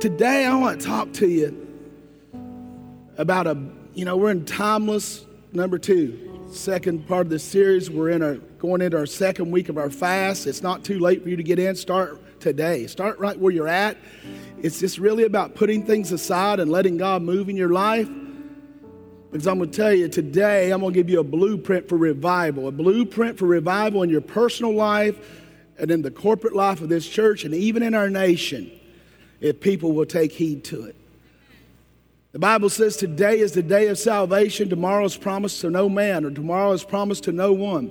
today I want to talk to you about a, you know, we're in timeless number two, second part of the series. We're in our going into our second week of our fast. It's not too late for you to get in. Start today. Start right where you're at. It's just really about putting things aside and letting God move in your life. Because I'm going to tell you today, I'm going to give you a blueprint for revival, a blueprint for revival in your personal life and in the corporate life of this church and even in our nation if people will take heed to it. The Bible says today is the day of salvation, tomorrow is promised to no man, or tomorrow is promised to no one.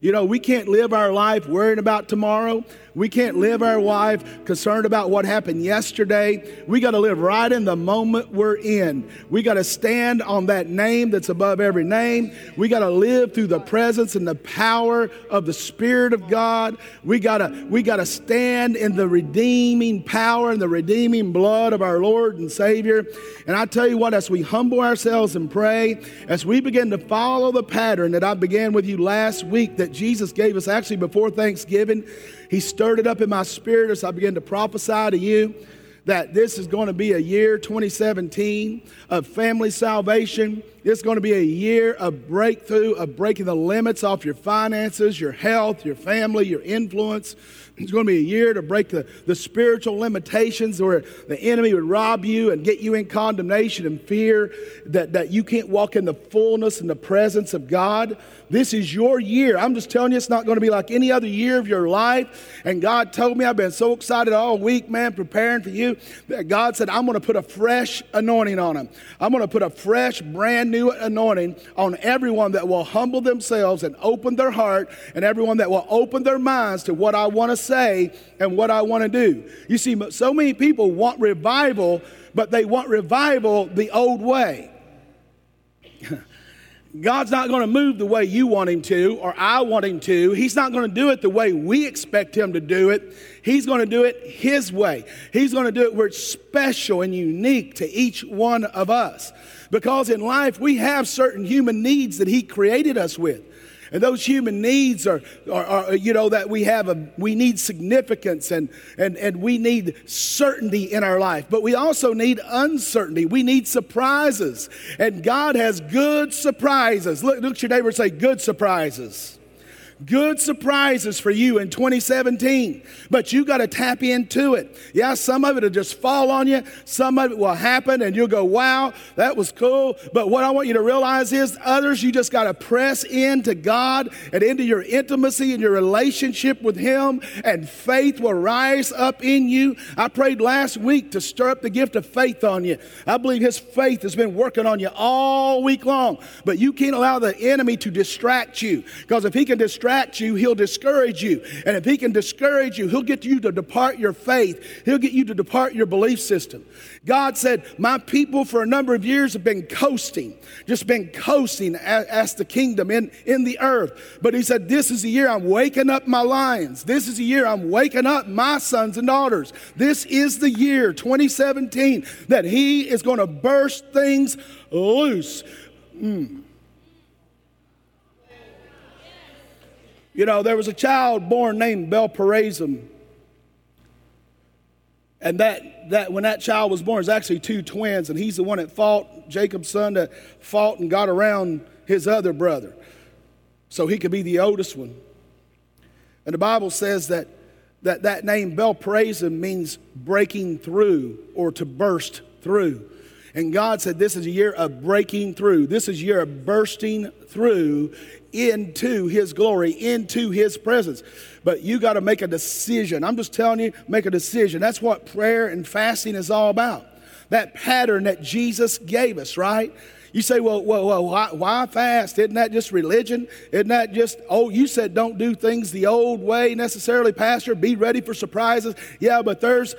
You know, we can't live our life worrying about tomorrow. We can't live our life concerned about what happened yesterday. We got to live right in the moment we're in. We got to stand on that name that's above every name. We got to live through the presence and the power of the Spirit of God. We got to we got to stand in the redeeming power and the redeeming blood of our Lord and Savior. And I tell you what, as we humble ourselves and pray, as we begin to follow the pattern that I began with you last week that Jesus gave us actually before Thanksgiving, he stirred it up in my spirit as I began to prophesy to you that this is going to be a year 2017 of family salvation. It's going to be a year of breakthrough, of breaking the limits off your finances, your health, your family, your influence. It's going to be a year to break the, the spiritual limitations where the enemy would rob you and get you in condemnation and fear that, that you can't walk in the fullness and the presence of God. This is your year. I'm just telling you, it's not going to be like any other year of your life. And God told me, I've been so excited all week, man, preparing for you, that God said, I'm going to put a fresh anointing on them. I'm going to put a fresh, brand new anointing on everyone that will humble themselves and open their heart, and everyone that will open their minds to what I want to say and what I want to do. You see, so many people want revival, but they want revival the old way. God's not going to move the way you want Him to or I want Him to. He's not going to do it the way we expect Him to do it. He's going to do it His way. He's going to do it where it's special and unique to each one of us. Because in life, we have certain human needs that He created us with. And those human needs are, are, are, you know, that we have a, we need significance and, and, and we need certainty in our life, but we also need uncertainty. We need surprises. And God has good surprises. Look, look at your neighbor and say, good surprises good surprises for you in 2017, but you got to tap into it. Yeah, some of it will just fall on you, some of it will happen, and you'll go, wow, that was cool. But what I want you to realize is, others, you just got to press into God and into your intimacy and your relationship with Him, and faith will rise up in you. I prayed last week to stir up the gift of faith on you. I believe His faith has been working on you all week long, but you can't allow the enemy to distract you because if he can distract distract you, he'll discourage you. And if he can discourage you, he'll get you to depart your faith. He'll get you to depart your belief system. God said, My people for a number of years have been coasting, just been coasting as, the kingdom in, in the earth. But he said, This is the year I'm waking up my lions. This is the year I'm waking up my sons and daughters. This is the year, 2017, that he is going to burst things loose. Mm. You know, there was a child born named Baal-perazim. And that, that when that child was born, it's actually two twins, and he's the one that fought, Jacob's son that fought and got around his other brother. So he could be the oldest one. And the Bible says that that, that name Baal-perazim means breaking through or to burst through. And God said, This is a year of breaking through. This is a year of bursting through into His glory, into His presence. But you got to make a decision. I'm just telling you, make a decision. That's what prayer and fasting is all about. That pattern that Jesus gave us, right? You say, well, well, well why, why, fast? Isn't that just religion? Isn't that just, oh, you said don't do things the old way necessarily, Pastor. Be ready for surprises. Yeah, but there's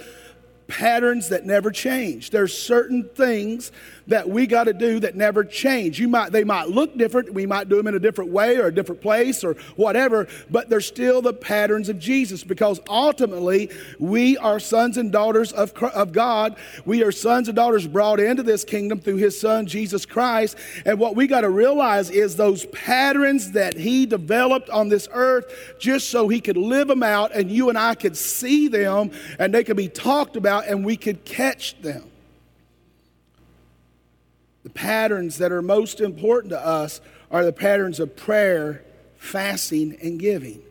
patterns that never change. There's certain things that we got to do that never change. You might, they might look different. We might do them in a different way or a different place or whatever, but they're still the patterns of Jesus because ultimately we are sons and daughters of, of God. We are sons and daughters brought into this kingdom through his son, Jesus Christ. And what we got to realize is those patterns that he developed on this earth just so he could live them out and you and I could see them and they could be talked about and we could catch them. The patterns that are most important to us are the patterns of prayer, fasting, and giving.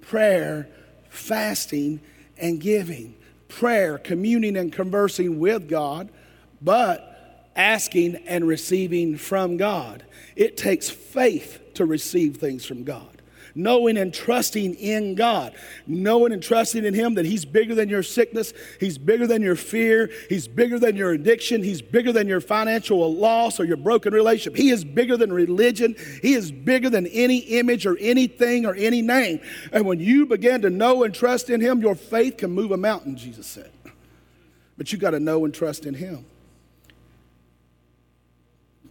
Prayer, fasting, and giving. Prayer, communing and conversing with God, but asking and receiving from God. It takes faith to receive things from God knowing and trusting in God, knowing and trusting in Him that He's bigger than your sickness, He's bigger than your fear, He's bigger than your addiction, He's bigger than your financial loss or your broken relationship. He is bigger than religion, He is bigger than any image or anything or any name. And when you begin to know and trust in Him, your faith can move a mountain, Jesus said. But you got to know and trust in Him.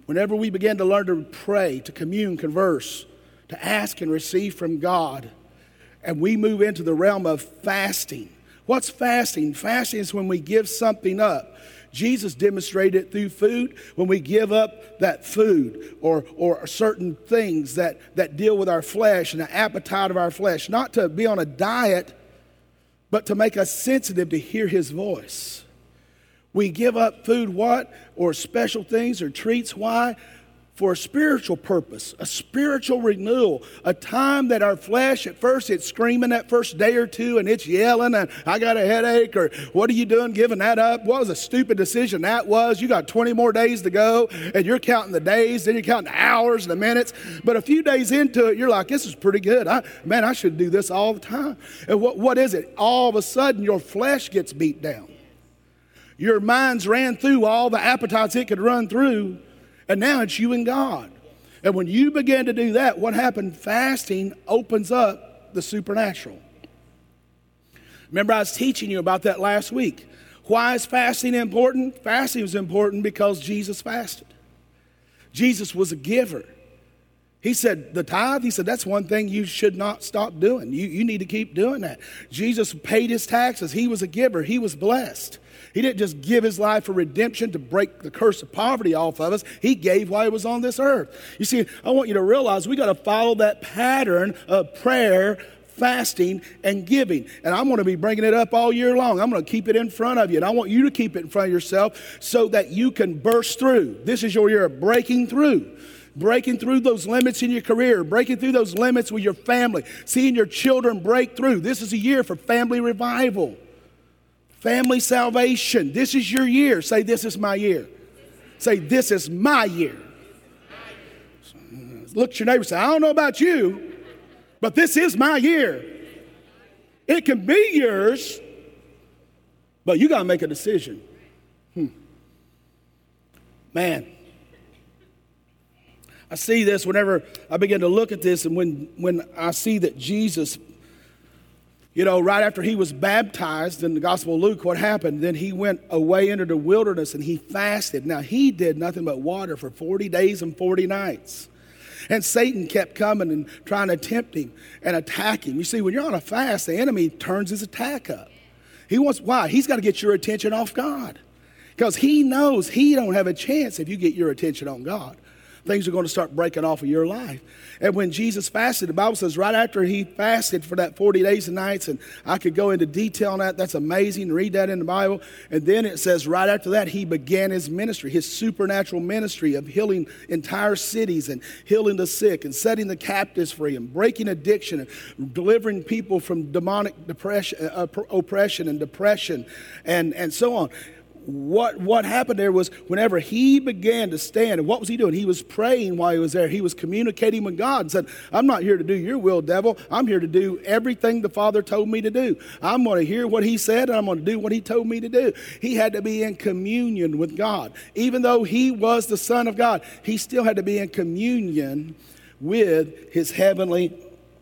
Whenever we begin to learn to pray, to commune, converse, to ask and receive from God. And we move into the realm of fasting. What's fasting? Fasting is when we give something up. Jesus demonstrated it through food when we give up that food or, or certain things that, that deal with our flesh and the appetite of our flesh, not to be on a diet, but to make us sensitive to hear his voice. We give up food, what? Or special things or treats. Why? For a spiritual purpose, a spiritual renewal, a time that our flesh at first it's screaming that first day or two and it's yelling and I got a headache or what are you doing giving that up? What was a stupid decision that was? You got 20 more days to go and you're counting the days, then you're counting the hours and the minutes. But a few days into it, you're like, this is pretty good. I, man, I should do this all the time. And what, what is it? All of a sudden your flesh gets beat down. Your mind's ran through all the appetites it could run through and now it's you and God. And when you begin to do that, what happened? Fasting opens up the supernatural. Remember, I was teaching you about that last week. Why is fasting important? Fasting is important because Jesus fasted. Jesus was a giver. He said, the tithe, he said, that's one thing you should not stop doing. You, you need to keep doing that. Jesus paid his taxes. He was a giver. He was blessed. He didn't just give his life for redemption to break the curse of poverty off of us. He gave while he was on this earth. You see, I want you to realize we got to follow that pattern of prayer, fasting, and giving. And I'm going to be bringing it up all year long. I'm going to keep it in front of you. And I want you to keep it in front of yourself so that you can burst through. This is your year of breaking through breaking through those limits in your career, breaking through those limits with your family, seeing your children break through. This is a year for family revival. Family salvation. This is your year. Say, This is my year. Say, This is my year. Look at your neighbor say, I don't know about you, but this is my year. It can be yours, but you got to make a decision. Hmm. Man, I see this whenever I begin to look at this, and when, when I see that Jesus you know, right after he was baptized in the Gospel of Luke, what happened? Then he went away into the wilderness and he fasted. Now, he did nothing but water for 40 days and 40 nights. And Satan kept coming and trying to tempt him and attack him. You see, when you're on a fast, the enemy turns his attack up. He wants, why? He's got to get your attention off God. Because he knows he don't have a chance if you get your attention on God things are going to start breaking off of your life. And when Jesus fasted, the Bible says right after he fasted for that 40 days and nights, and I could go into detail on that. That's amazing. Read that in the Bible. And then it says right after that, he began his ministry, his supernatural ministry of healing entire cities and healing the sick and setting the captives free and breaking addiction and delivering people from demonic depression, uh, oppression and depression and, and so on what, what happened there was whenever he began to stand, and what was he doing? He was praying while he was there. He was communicating with God and said, I'm not here to do your will, devil. I'm here to do everything the Father told me to do. I'm going to hear what he said, and I'm going to do what he told me to do. He had to be in communion with God. Even though he was the Son of God, he still had to be in communion with his heavenly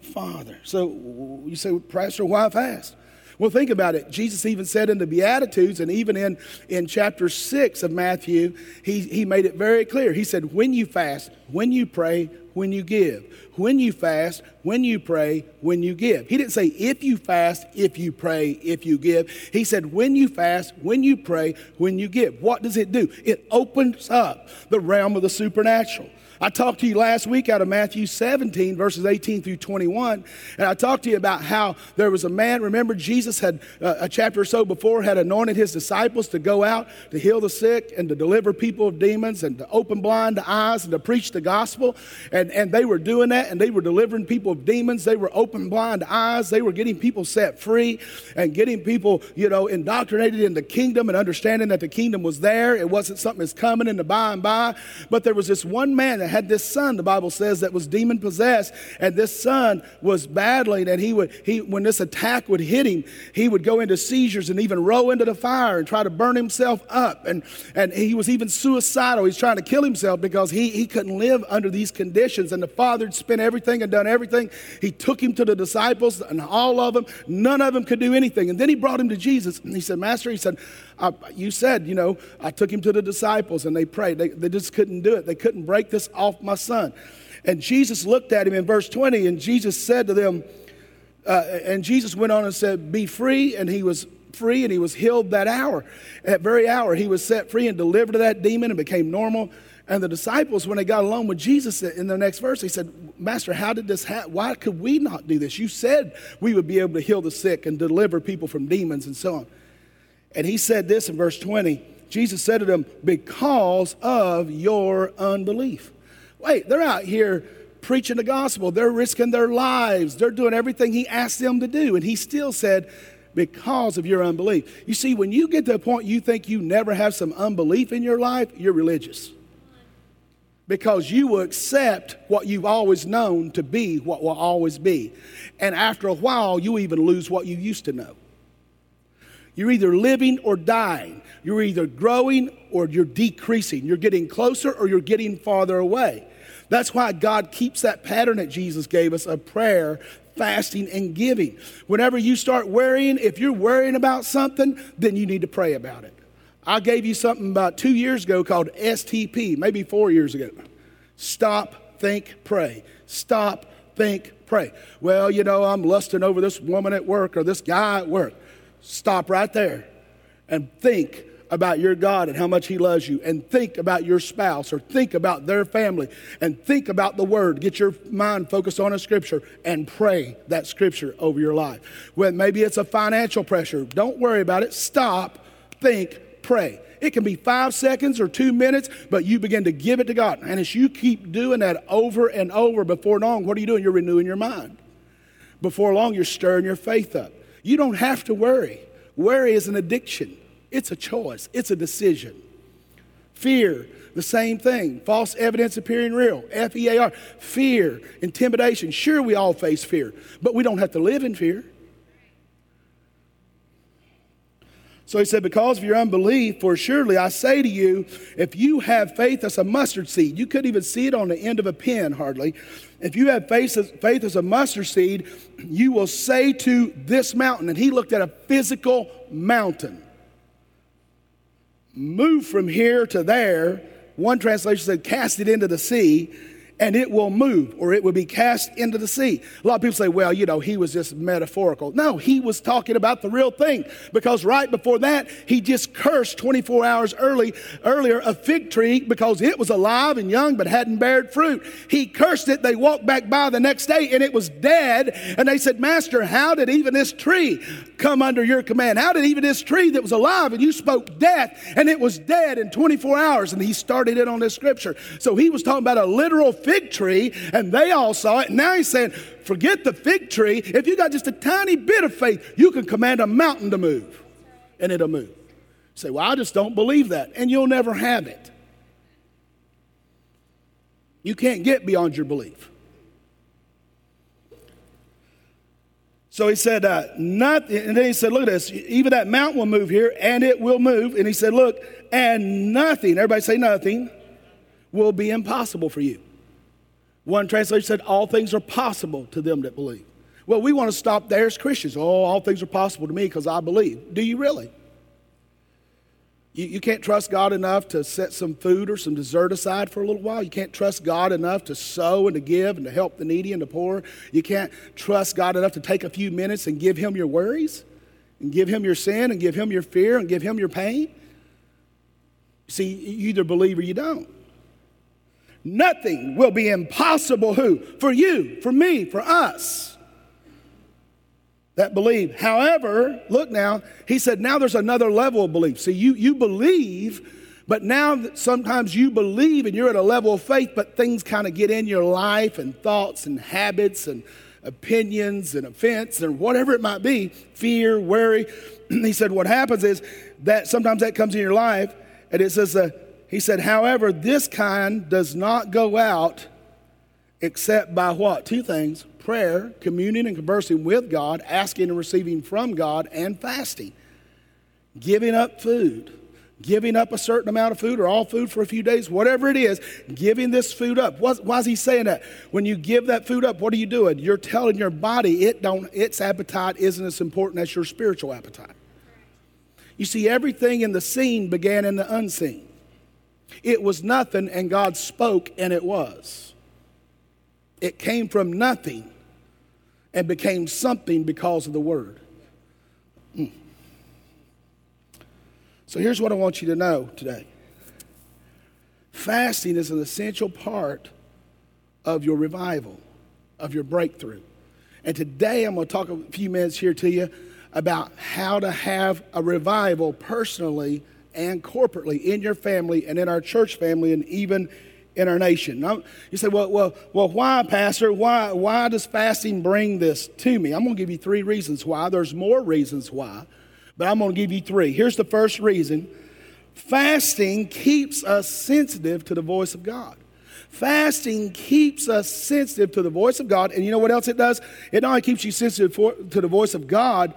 Father. So you say, Pastor, why fast? Well, think about it. Jesus even said in the Beatitudes, and even in, in chapter 6 of Matthew, he, he made it very clear. He said, When you fast, when you pray, when you give. When you fast, when you pray, when you give. He didn't say if you fast, if you pray, if you give. He said when you fast, when you pray, when you give. What does it do? It opens up the realm of the supernatural. I talked to you last week out of Matthew 17, verses 18 through 21, and I talked to you about how there was a man. Remember, Jesus had uh, a chapter or so before had anointed his disciples to go out to heal the sick and to deliver people of demons and to open blind eyes and to preach the gospel. And, and they were doing that, and they were delivering people of demons. They were open blind eyes. They were getting people set free and getting people, you know, indoctrinated in the kingdom and understanding that the kingdom was there. It wasn't something that's coming in the by and by. But there was this one man that had this son, the Bible says, that was demon possessed, and this son was battling, and he would, he, when this attack would hit him, he would go into seizures and even roll into the fire and try to burn himself up. And, and he was even suicidal. He's trying to kill himself because he, he couldn't live under these conditions. And the father had spent everything and done everything. He took him to the disciples, and all of them, none of them could do anything. And then he brought him to Jesus, and he said, Master, he said, you said, you know, I took him to the disciples and they prayed. They, they just couldn't do it. They couldn't break this off my son. And Jesus looked at him in verse 20, and Jesus said to them, uh, and Jesus went on and said, Be free. And he was free and he was healed that hour. That very hour, he was set free and delivered of that demon and became normal. And the disciples, when they got alone with Jesus in the next verse, they said, Master, how did this happen? Why could we not do this? You said we would be able to heal the sick and deliver people from demons and so on. And he said this in verse 20 Jesus said to them, Because of your unbelief. Wait, they're out here preaching the gospel. They're risking their lives. They're doing everything he asked them to do. And he still said, Because of your unbelief. You see, when you get to a point you think you never have some unbelief in your life, you're religious. Because you will accept what you've always known to be what will always be. And after a while, you even lose what you used to know. You're either living or dying. You're either growing or you're decreasing. You're getting closer or you're getting farther away. That's why God keeps that pattern that Jesus gave us of prayer, fasting, and giving. Whenever you start worrying, if you're worrying about something, then you need to pray about it. I gave you something about two years ago called STP, maybe four years ago. Stop, think, pray. Stop, think, pray. Well, you know, I'm lusting over this woman at work or this guy at work. Stop right there and think about your God and how much He loves you, and think about your spouse or think about their family, and think about the Word. Get your mind focused on a scripture and pray that scripture over your life. When maybe it's a financial pressure, don't worry about it. Stop, think, pray. It can be five seconds or two minutes, but you begin to give it to God. And as you keep doing that over and over, before long, what are you doing? You're renewing your mind. Before long, you're stirring your faith up. You don't have to worry. Worry is an addiction, it's a choice, it's a decision. Fear, the same thing. False evidence appearing real. F E A R. Fear, intimidation. Sure, we all face fear, but we don't have to live in fear. So he said, Because of your unbelief, for surely I say to you, if you have faith as a mustard seed, you couldn't even see it on the end of a pin hardly. If you have faith as, faith as a mustard seed, you will say to this mountain, and he looked at a physical mountain, move from here to there. One translation said, cast it into the sea and it will move or it will be cast into the sea. A lot of people say, well, you know, he was just metaphorical. No, he was talking about the real thing because right before that, he just cursed 24 hours early, earlier a fig tree because it was alive and young but hadn't bared fruit. He cursed it. They walked back by the next day and it was dead. And they said, Master, how did even this tree come under your command? How did even this tree that was alive and you spoke death and it was dead in 24 hours? And he started it on this scripture. So he was talking about a literal fig tree, and they all saw it. Now he's saying, forget the fig tree. If you got just a tiny bit of faith, you can command a mountain to move, and it'll move. You say, well, I just don't believe that, and you'll never have it. You can't get beyond your belief. So he said, uh, nothing, and then he said, look at this, even that mountain will move here, and it will move. And he said, look, and nothing, everybody say nothing, will be impossible for you. One translation said, All things are possible to them that believe. Well, we want to stop there as Christians. Oh, all things are possible to me because I believe. Do you really? You, you can't trust God enough to set some food or some dessert aside for a little while. You can't trust God enough to sow and to give and to help the needy and the poor. You can't trust God enough to take a few minutes and give Him your worries and give Him your sin and give Him your fear and give Him your pain. See, you either believe or you don't. Nothing will be impossible who? For you, for me, for us that believe. However, look now, he said, now there's another level of belief. See, you, you believe, but now sometimes you believe and you're at a level of faith, but things kind of get in your life and thoughts and habits and opinions and offense and whatever it might be fear, worry. he said, what happens is that sometimes that comes in your life, and it says, uh, he said, however, this kind does not go out except by what? Two things prayer, communion and conversing with God, asking and receiving from God, and fasting. Giving up food, giving up a certain amount of food or all food for a few days, whatever it is, giving this food up. Why is he saying that? When you give that food up, what are you doing? You're telling your body it don't, its appetite isn't as important as your spiritual appetite. You see, everything in the seen began in the unseen. It was nothing, and God spoke, and it was. It came from nothing, and became something because of the word. Mm. So here's what I want you to know today fasting is an essential part of your revival, of your breakthrough. And today I'm going to talk a few minutes here to you about how to have a revival personally and corporately in your family and in our church family and even in our nation. Now, you say, well, well, well, why, Pastor? Why, why does fasting bring this to me? I'm going to give you three reasons why. There's more reasons why, but I'm going to give you three. Here's the first reason fasting keeps us sensitive to the voice of God. Fasting keeps us sensitive to the voice of God. And you know what else it does? It not only keeps you sensitive for, to the voice of God,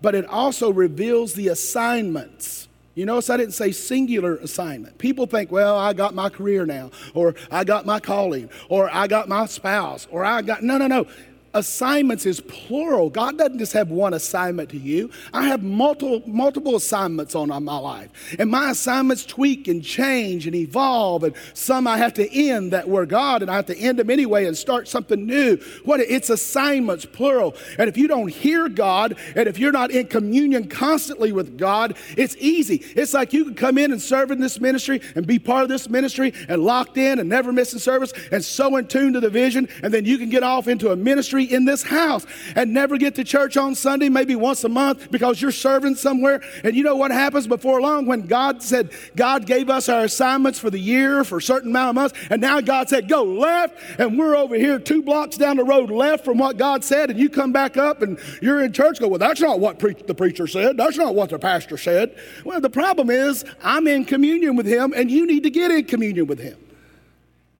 but it also reveals the assignments you notice I didn't say singular assignment. People think, well, I got my career now, or I got my calling, or I got my spouse, or I got. No, no, no assignments is plural. God doesn't just have one assignment to you. I have multiple multiple assignments on my life. And my assignments tweak and change and evolve. And some I have to end that were God and I have to end them anyway and start something new. What it's assignments, plural. And if you don't hear God and if you're not in communion constantly with God, it's easy. It's like you can come in and serve in this ministry and be part of this ministry and locked in and never missing service and so in tune to the vision, and then you can get off into a ministry in this house and never get to church on Sunday, maybe once a month because you're serving somewhere. And you know what happens before long when God said, God gave us our assignments for the year for a certain amount of months, and now God said, go left, and we're over here two blocks down the road left from what God said, and you come back up and you're in church, go, well, that's not what pre- the preacher said. That's not what the pastor said. Well, the problem is I'm in communion with him, and you need to get in communion with him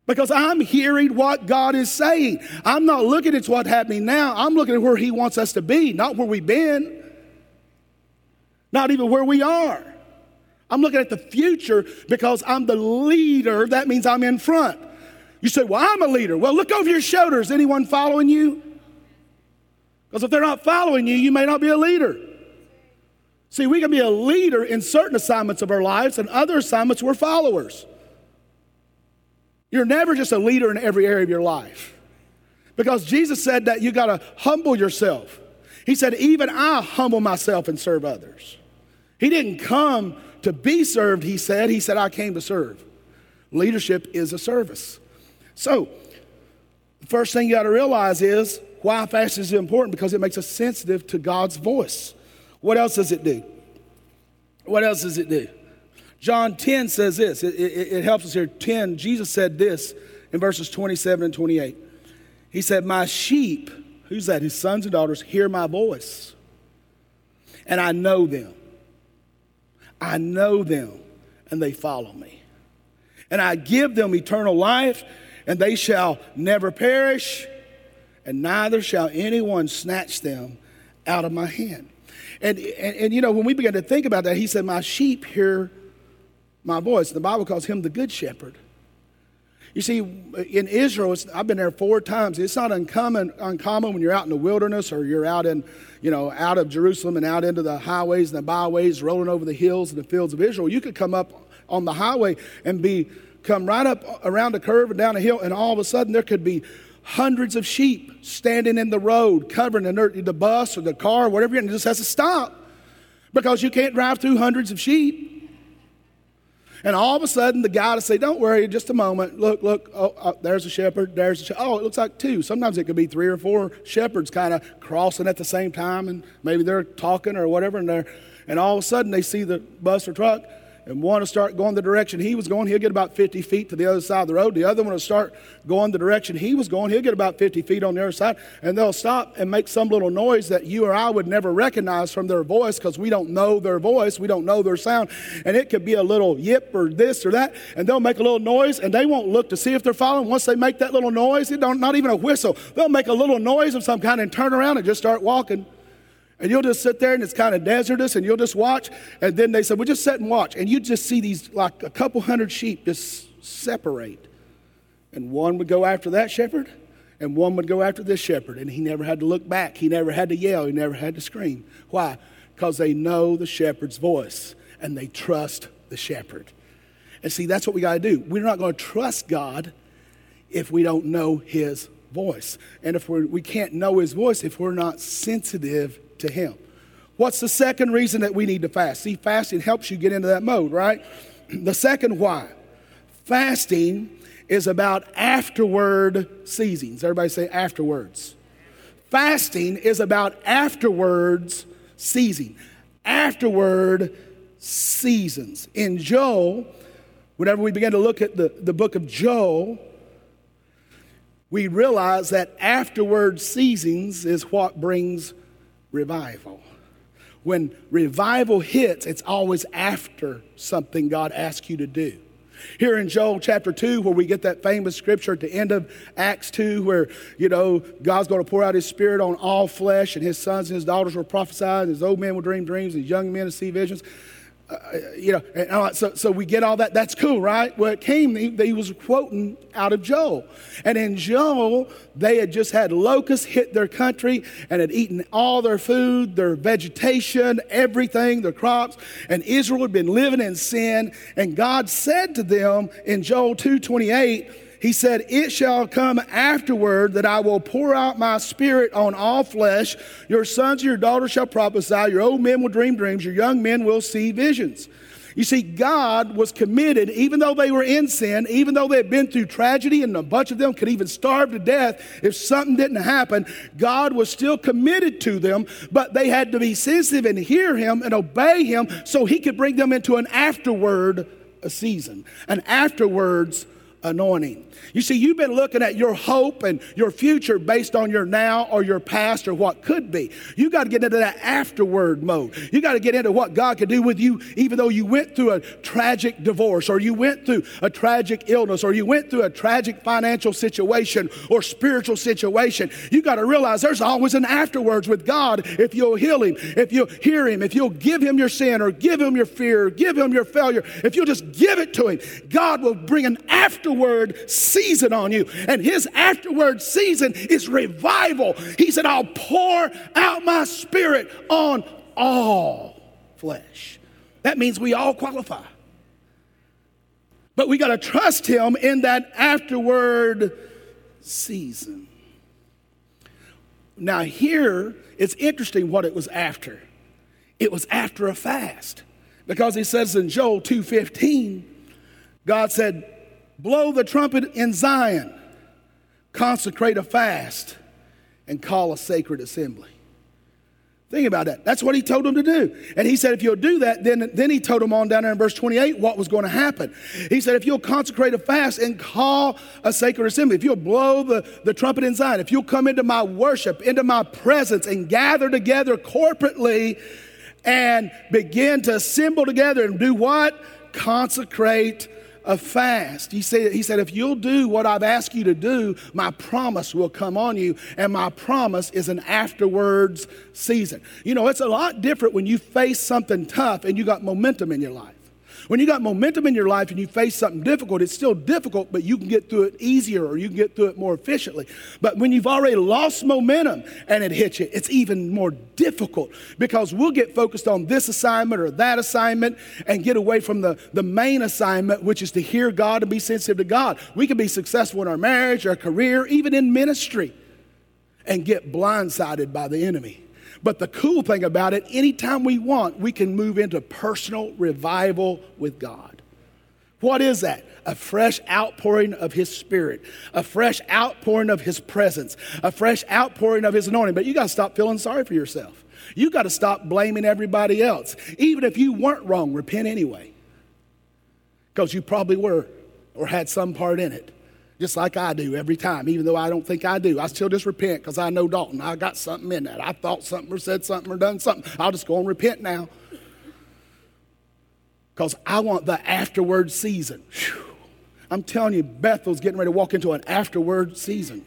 because I'm hearing what God is saying. I'm not looking at what's happening now. I'm looking at where He wants us to be, not where we've been, not even where we are. I'm looking at the future because I'm the leader. That means I'm in front. You say, Well, I'm a leader. Well, look over your shoulders. Anyone following you? Because if they're not following you, you may not be a leader. See, we can be a leader in certain assignments of our lives, and other assignments, we're followers. You're never just a leader in every area of your life. Because Jesus said that you got to humble yourself. He said, Even I humble myself and serve others. He didn't come to be served, he said. He said, I came to serve. Leadership is a service. So, the first thing you got to realize is why fasting is important because it makes us sensitive to God's voice. What else does it do? What else does it do? John 10 says this. It, it, it, helps us here. 10, Jesus said this in verses 27 and 28. He said, My sheep, who's that? His sons and daughters, hear my voice. And I know them. I know them, and they follow me. And I give them eternal life, and they shall never perish, and neither shall anyone snatch them out of my hand. And, and, and you know, when we began to think about that, he said, My sheep hear my voice. The Bible calls him the good shepherd. You see, in Israel, I've been there four times. It's not uncommon, uncommon when you're out in the wilderness or you're out in, you know, out of Jerusalem and out into the highways and the byways, rolling over the hills and the fields of Israel. You could come up on the highway and be come right up around a curve and down a hill, and all of a sudden there could be hundreds of sheep standing in the road, covering the, the bus or the car, or whatever, and it just has to stop because you can't drive through hundreds of sheep. And all of a sudden, the guy to say, Don't worry, just a moment. Look, look, oh, oh there's a shepherd, there's a shepherd. Oh, it looks like two. Sometimes it could be three or four shepherds kind of crossing at the same time, and maybe they're talking or whatever, and, they're, and all of a sudden they see the bus or truck and one will start going the direction he was going, he'll get about 50 feet to the other side of the road. The other one will start going the direction he was going, he'll get about 50 feet on the other side, and they'll stop and make some little noise that you or I would never recognize from their voice because we don't know their voice, we don't know their sound. And it could be a little yip or this or that, and they'll make a little noise, and they won't look to see if they're following. Once they make that little noise, it don't, not even a whistle, they'll make a little noise of some kind and turn around and just start walking. And you'll just sit there and it's kind of desertous and you'll just watch. And then they said, well, just sit and watch. And you just see these, like a couple hundred sheep just separate. And one would go after that shepherd and one would go after this shepherd. And he never had to look back. He never had to yell. He never had to scream. Why? Because they know the shepherd's voice and they trust the shepherd. And see, that's what we got to do. We're not going to trust God if we don't know his voice. And if we're, we can't know his voice if we're not sensitive to Him. What's the second reason that we need to fast? See, fasting helps you get into that mode, right? The second why. Fasting is about afterward seasons. Everybody say afterwards. Fasting is about afterwards season. Afterward seasons. In Joel, whenever we begin to look at the, the book of Joel, we realize that afterward seasons is what brings revival. When revival hits, it's always after something God asks you to do. Here in Joel chapter 2, where we get that famous scripture at the end of Acts 2, where, you know, God's going to pour out his spirit on all flesh, and his sons and his daughters will prophesy, and his old men will dream dreams, and his young men will see visions. Uh, you know, and, so, so we get all that. That's cool, right? Well, it came, he, he, was quoting out of Joel. And in Joel, they had just had locusts hit their country and had eaten all their food, their vegetation, everything, their crops. And Israel had been living in sin. And God said to them in Joel 2.28, he said, It shall come afterward that I will pour out my spirit on all flesh. Your sons and your daughters shall prophesy. Your old men will dream dreams. Your young men will see visions. You see, God was committed, even though they were in sin, even though they had been through tragedy, and a bunch of them could even starve to death if something didn't happen. God was still committed to them, but they had to be sensitive and hear Him and obey Him so He could bring them into an afterward season, an afterwards anointing. You see, you've been looking at your hope and your future based on your now or your past or what could be. You got to get into that afterward mode. You got to get into what God could do with you, even though you went through a tragic divorce or you went through a tragic illness or you went through a tragic financial situation or spiritual situation. You got to realize there's always an afterwards with God if you'll heal Him, if you'll hear Him, if you'll give Him your sin or give Him your fear, or give Him your failure. If you'll just give it to Him, God will bring an afterward season on you. And his afterward season is revival. He said, I'll pour out my spirit on all flesh. That means we all qualify. But we got to trust him in that afterward season. Now, here it's interesting what it was after. It was after a fast. Because he says in Joel 2:15, God said, blow the trumpet in Zion, consecrate a fast, and call a sacred assembly. Think about that. That's what he told them to do. And he said, if you'll do that, then, then he told them on down there in verse 28 what was going to happen. He said, if you'll consecrate a fast and call a sacred assembly, if you'll blow the, the trumpet in Zion, if you'll come into my worship, into my presence, and gather together corporately and begin to assemble together and do what? Consecrate a fast. He said, he said, if you'll do what I've asked you to do, my promise will come on you. And my promise is an afterwards season. You know, it's a lot different when you face something tough and you got momentum in your life. When you got momentum in your life and you face something difficult, it's still difficult, but you can get through it easier or you can get through it more efficiently. But when you've already lost momentum and it hits you, it's even more difficult because we'll get focused on this assignment or that assignment and get away from the, the main assignment, which is to hear God and be sensitive to God. We can be successful in our marriage, our career, even in ministry, and get blindsided by the enemy. But the cool thing about it, anytime we want, we can move into personal revival with God. What is that? A fresh outpouring of His Spirit, a fresh outpouring of His presence, a fresh outpouring of His anointing. But you got to stop feeling sorry for yourself. You got to stop blaming everybody else. Even if you weren't wrong, repent anyway. Because you probably were or had some part in it just like I do every time, even though I don't think I do. I still just repent because I know Dalton. I got something in that. I thought something or said something or done something. I'll just go and repent now. Because I want the afterward season. Whew. I'm telling you, Bethel's getting ready to walk into an afterward season.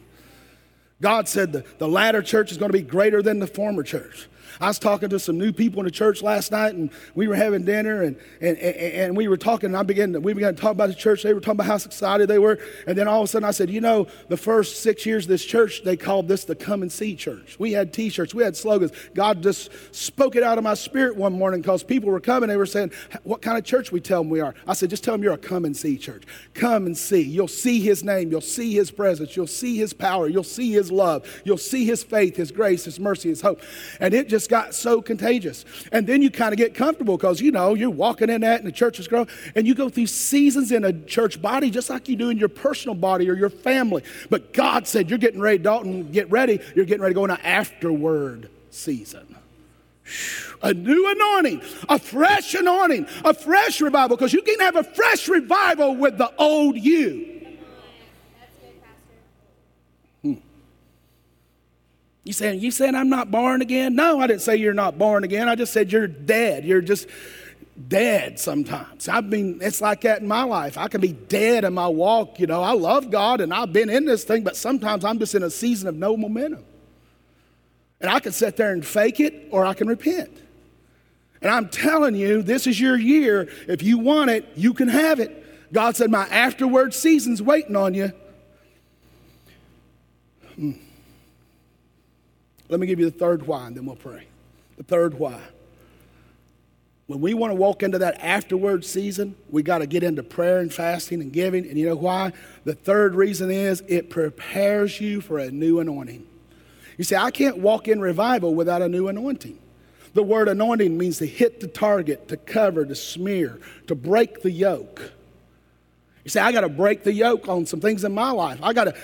God said the, the latter church is going to be greater than the former church. I was talking to some new people in the church last night, and we were having dinner, and, and, and, we were talking, and I began to, we began to talk about the church. They were talking about how excited they were. And then all of a sudden I said, you know, the first six years of this church, they called this the Come and See Church. We had t-shirts, we had slogans. God just spoke it out of my spirit one morning because people were coming. They were saying, what kind of church we tell them we are? I said, just tell them you're a come and see church. Come and see. You'll see his name. You'll see his presence. You'll see his power. You'll see his love. You'll see his faith, his grace, his mercy, his hope. And it just got so contagious. And then you kind of get comfortable because, you know, you're walking in that and the church is growing. And you go through seasons in a church body just like you do in your personal body or your family. But God said, you're getting ready, Dalton, get ready. You're getting ready to go into afterward season. A new anointing, a fresh anointing, a fresh revival, because you can have a fresh revival with the old you. You saying, you saying I'm not born again? No, I didn't say you're not born again. I just said you're dead. You're just dead sometimes. I mean, it's like that in my life. I can be dead in my walk. You know, I love God and I've been in this thing, but sometimes I'm just in a season of no momentum. And I can sit there and fake it or I can repent. And I'm telling you, this is your year. If you want it, you can have it. God said, My afterward season's waiting on you. Hmm. Let me give you the third why, and then we'll pray. The third why. When we want to walk into that afterward season, we got to get into prayer and fasting and giving. And you know why? The third reason is it prepares you for a new anointing. You see, I can't walk in revival without a new anointing. The word anointing means to hit the target, to cover, to smear, to break the yoke. You say, I got to break the yoke on some things in my life. I got to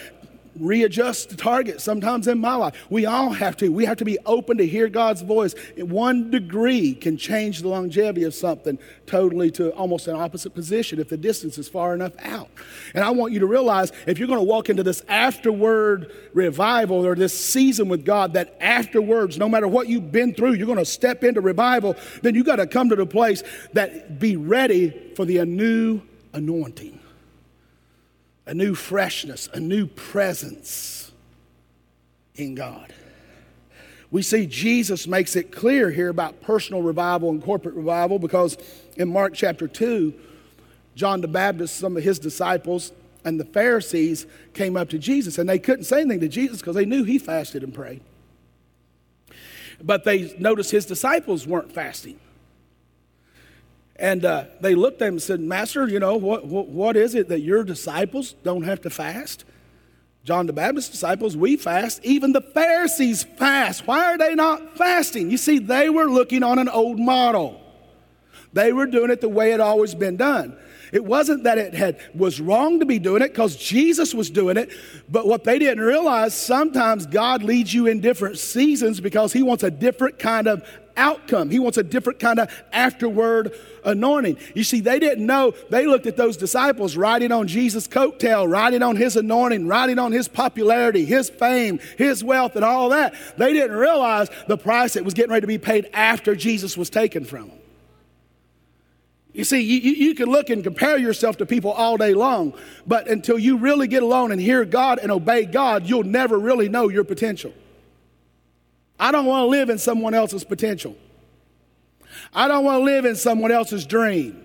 readjust the target sometimes in my life. We all have to. We have to be open to hear God's voice. One degree can change the longevity of something totally to almost an opposite position if the distance is far enough out. And I want you to realize if you're going to walk into this afterward revival or this season with God, that afterwards, no matter what you've been through, you're going to step into revival, then you got to come to the place that be ready for the new anointing a new freshness, a new presence in God. We see Jesus makes it clear here about personal revival and corporate revival because in Mark chapter 2, John the Baptist, some of his disciples, and the Pharisees came up to Jesus and they couldn't say anything to Jesus because they knew he fasted and prayed. But they noticed his disciples weren't fasting. And uh, they looked at him and said, Master, you know, what, what, what is it that your disciples don't have to fast? John the Baptist's disciples, we fast. Even the Pharisees fast. Why are they not fasting? You see, they were looking on an old model. They were doing it the way it always been done. It wasn't that it had was wrong to be doing it because Jesus was doing it, but what they didn't realize sometimes God leads you in different seasons because he wants a different kind of outcome. He wants a different kind of afterward anointing. You see, they didn't know. They looked at those disciples riding on Jesus' coattail, riding on his anointing, riding on his popularity, his fame, his wealth, and all that. They didn't realize the price that was getting ready to be paid after Jesus was taken from them. You see, you, you can look and compare yourself to people all day long, but until you really get alone and hear God and obey God, you'll never really know your potential. I don't want to live in someone else's potential. I don't want to live in someone else's dream.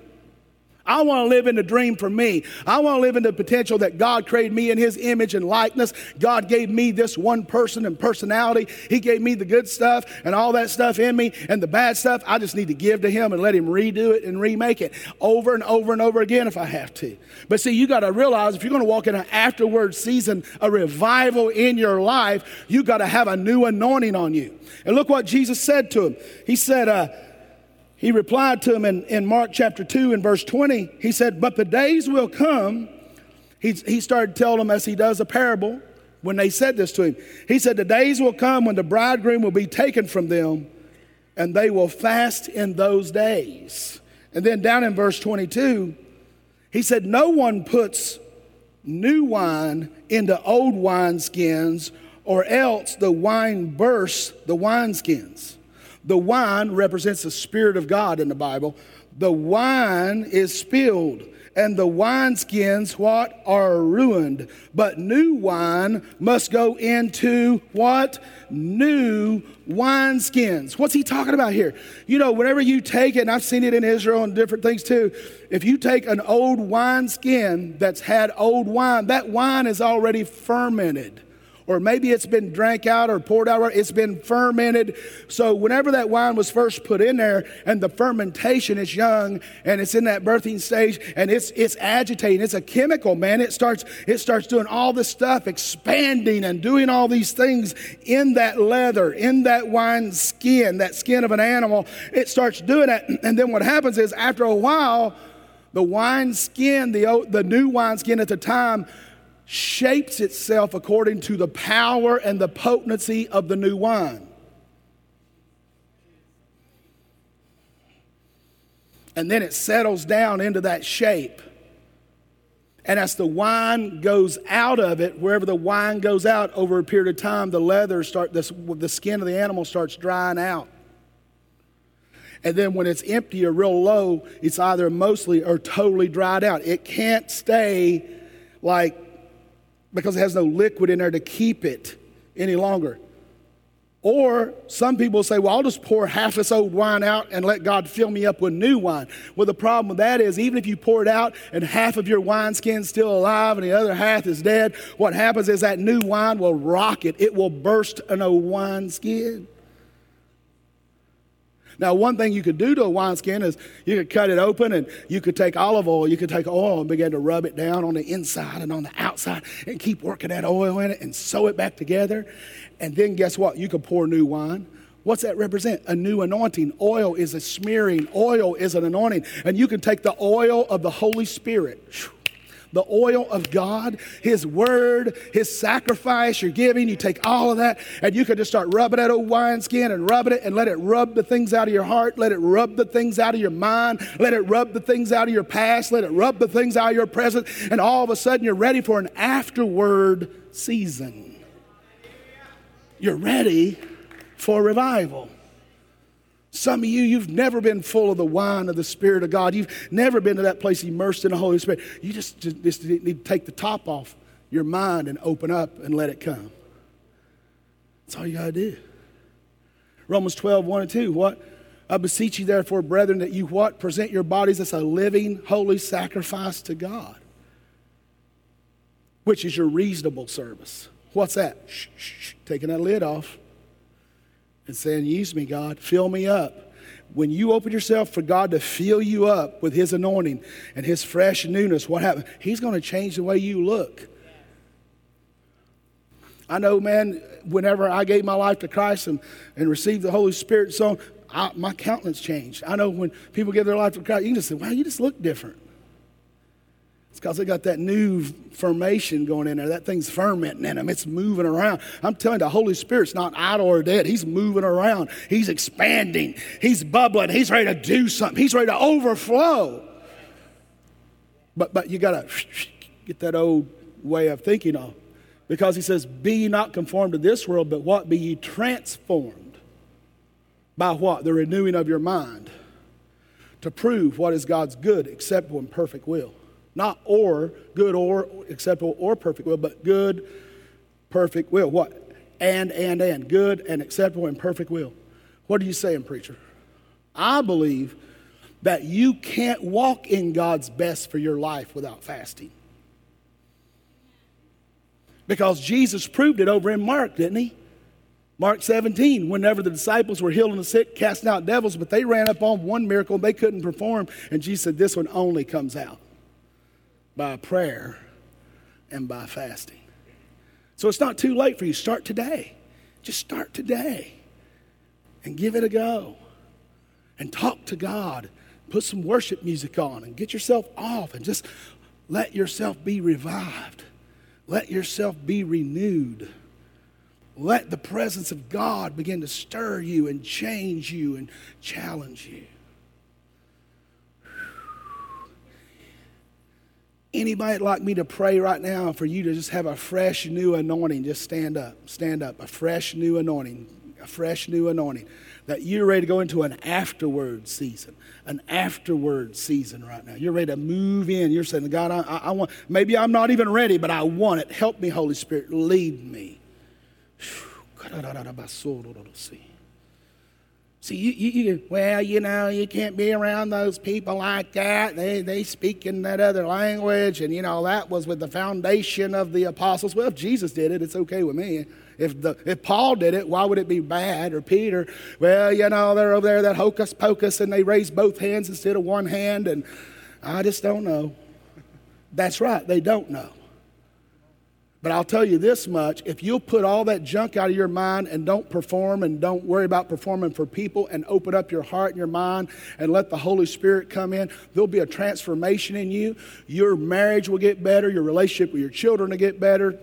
I want to live in the dream for me. I want to live in the potential that God created me in His image and likeness. God gave me this one person and personality. He gave me the good stuff and all that stuff in me, and the bad stuff, I just need to give to Him and let Him redo it and remake it over and over and over again if I have to. But see, you got to realize if you're going to walk in an afterward season, a revival in your life, you got to have a new anointing on you. And look what Jesus said to him. He said, uh, he replied to him in, in Mark chapter 2 and verse 20. He said, But the days will come. He, he started telling them as he does a parable when they said this to him. He said, The days will come when the bridegroom will be taken from them, and they will fast in those days. And then down in verse 22, he said, No one puts new wine into old wineskins, or else the wine bursts the wineskins. The wine represents the Spirit of God in the Bible. The wine is spilled, and the wineskins, what? Are ruined. But new wine must go into what? New wineskins. What's he talking about here? You know, whenever you take it, and I've seen it in Israel and different things too, if you take an old wineskin that's had old wine, that wine is already fermented or maybe it's been drank out or poured out, it's been fermented. So, whenever that wine was first put in there and the fermentation is young and it's in that birthing stage and it's, it's agitating, it's a chemical, man. It starts, it starts doing all this stuff, expanding and doing all these things in that leather, in that wine skin, that skin of an animal. It starts doing it. And then what happens is, after a while, the wine skin, the, the new wine skin at the time, shapes itself according to the power and the potency of the new wine. And then it settles down into that shape. And as the wine goes out of it, wherever the wine goes out over a period of time, the leather start the, the skin of the animal starts drying out. And then when it's empty or real low, it's either mostly or totally dried out. It can't stay like because it has no liquid in there to keep it any longer. Or some people say, well, I'll just pour half this old wine out and let God fill me up with new wine. Well, the problem with that is, even if you pour it out and half of your wineskin's still alive and the other half is dead, what happens is that new wine will rock it. It will burst an old wineskin. Now, one thing you could do to a wineskin is you could cut it open and you could take olive oil, you could take oil and begin to rub it down on the inside and on the outside and keep working that oil in it and sew it back together. And then guess what? You could pour new wine. What's that represent? A new anointing. Oil is a smearing, oil is an anointing. And you can take the oil of the Holy Spirit the oil of God, His word, His sacrifice you're giving. You take all of that and you can just start rubbing that old wineskin and rubbing it and let it rub the things out of your heart. Let it rub the things out of your mind. Let it rub the things out of your past. Let it rub the things out of your present. And all of a sudden you're ready for an afterward season. You're ready for revival. Some of you, you've never been full of the wine of the Spirit of God. You've never been to that place immersed in the Holy Spirit. You just, just, just need to take the top off your mind and open up and let it come. That's all you got to do. Romans 12, 1 and 2. What? I beseech you, therefore, brethren, that you what? Present your bodies as a living, holy sacrifice to God, which is your reasonable service. What's that? Shh, shh, shh. Taking that lid off and saying, Use me, God, fill me up. When you open yourself for God to fill you up with His anointing and His fresh newness, what happens? He's going to change the way you look. I know, man, whenever I gave my life to Christ and, and received the Holy Spirit, so I, my countenance changed. I know when people give their life to Christ, you can just say, wow, you just look different. It's because they got that new formation going in there. That thing's fermenting in them. It's moving around. I'm telling you, the Holy Spirit's not idle or dead. He's moving around. He's expanding. He's bubbling. He's ready to do something. He's ready to overflow. But, but you got to get that old way of thinking off. Because he says, Be ye not conformed to this world, but what? Be ye transformed. By what? The renewing of your mind. To prove what is God's good, acceptable, and perfect will. Not or, good or, acceptable or perfect will, but good, perfect will. What? And, and, and. Good and acceptable and perfect will. What are you saying, preacher? I believe that you can't walk in God's best for your life without fasting. Because Jesus proved it over in Mark, didn't he? Mark 17, whenever the disciples were healing the sick, casting out devils, but they ran up on one miracle they couldn't perform. And Jesus said, This one only comes out by prayer and by fasting. So it's not too late for you. Start today. Just start today and give it a go. And talk to God. Put some worship music on and get yourself off and just let yourself be revived. Let yourself be renewed. Let the presence of God begin to stir you and change you and challenge you. Anybody like me to pray right now for you to just have a fresh new anointing? Just stand up, stand up. A fresh new anointing, a fresh new anointing. That you're ready to go into an afterward season, an afterward season right now. You're ready to move in. You're saying, God, I, I want, maybe I'm not even ready, but I want it. Help me, Holy Spirit. Lead me. See, you, you, you, well, you know, you can't be around those people like that. They, they speak in that other language. And, you know, that was with the foundation of the apostles. Well, if Jesus did it, it's okay with me. If, the, if Paul did it, why would it be bad? Or Peter, well, you know, they're over there, that hocus pocus, and they raise both hands instead of one hand. And I just don't know. That's right, they don't know. But I'll tell you this much if you'll put all that junk out of your mind and don't perform and don't worry about performing for people and open up your heart and your mind and let the Holy Spirit come in, there'll be a transformation in you. Your marriage will get better, your relationship with your children will get better,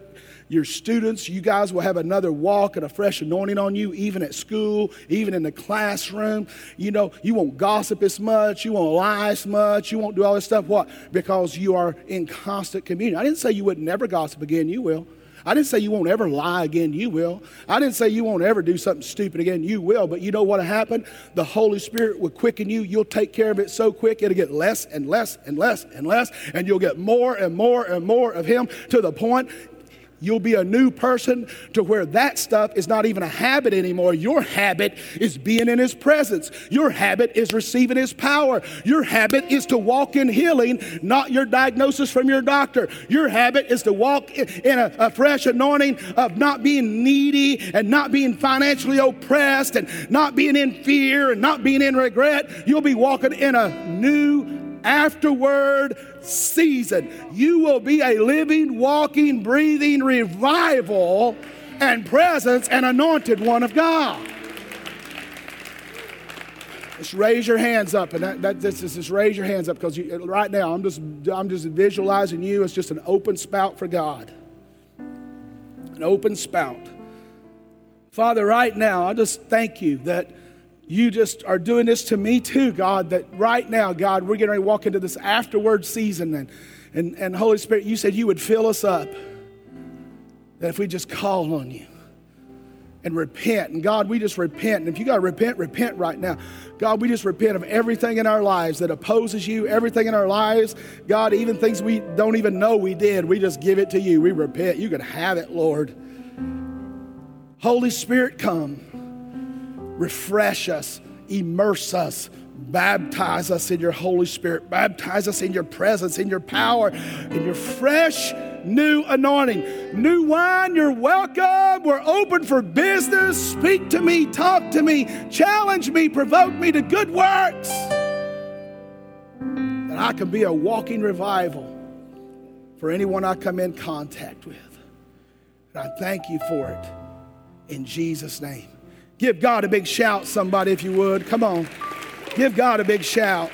your students, you guys will have another walk and a fresh anointing on you, even at school, even in the classroom. You know, you won't gossip as much, you won't lie as much, you won't do all this stuff. What? Because you are in constant communion. I didn't say you would never gossip again, you will. I didn't say you won't ever lie again, you will. I didn't say you won't ever do something stupid again, you will. But you know what will happen? The Holy Spirit will quicken you. You'll take care of it so quick, it'll get less and less and less and less, and you'll get more and more and more of Him to the point You'll be a new person to where that stuff is not even a habit anymore. Your habit is being in His presence. Your habit is receiving His power. Your habit is to walk in healing, not your diagnosis from your doctor. Your habit is to walk in a, a fresh anointing of not being needy and not being financially oppressed and not being in fear and not being in regret. You'll be walking in a new afterward season. You will be a living, walking, breathing revival and presence and anointed one of God. Just raise your hands up, and that, that this is just raise your hands up because right now I'm just I'm just visualizing you as just an open spout for God, an open spout. Father, right now I just thank you that you just are doing this to me too, God, that right now, God, we're getting to walk into this afterward season. And, and, and Holy Spirit, you said you would fill us up. That if we just call on you and repent, and God, we just repent. And if you got to repent, repent right now. God, we just repent of everything in our lives that opposes you, everything in our lives. God, even things we don't even know we did, we just give it to you. We repent. You can have it, Lord. Holy Spirit, come refresh us, immerse us, baptize us in your Holy Spirit, baptize us in your presence, in your power, in your fresh new anointing. New wine, you're welcome. We're open for business. Speak to me, talk to me, challenge me, provoke me to good works. That I can be a walking revival for anyone I come in contact with. And I thank you for it in Jesus' name. Give God a big shout, somebody, if you would. Come on. Give God a big shout.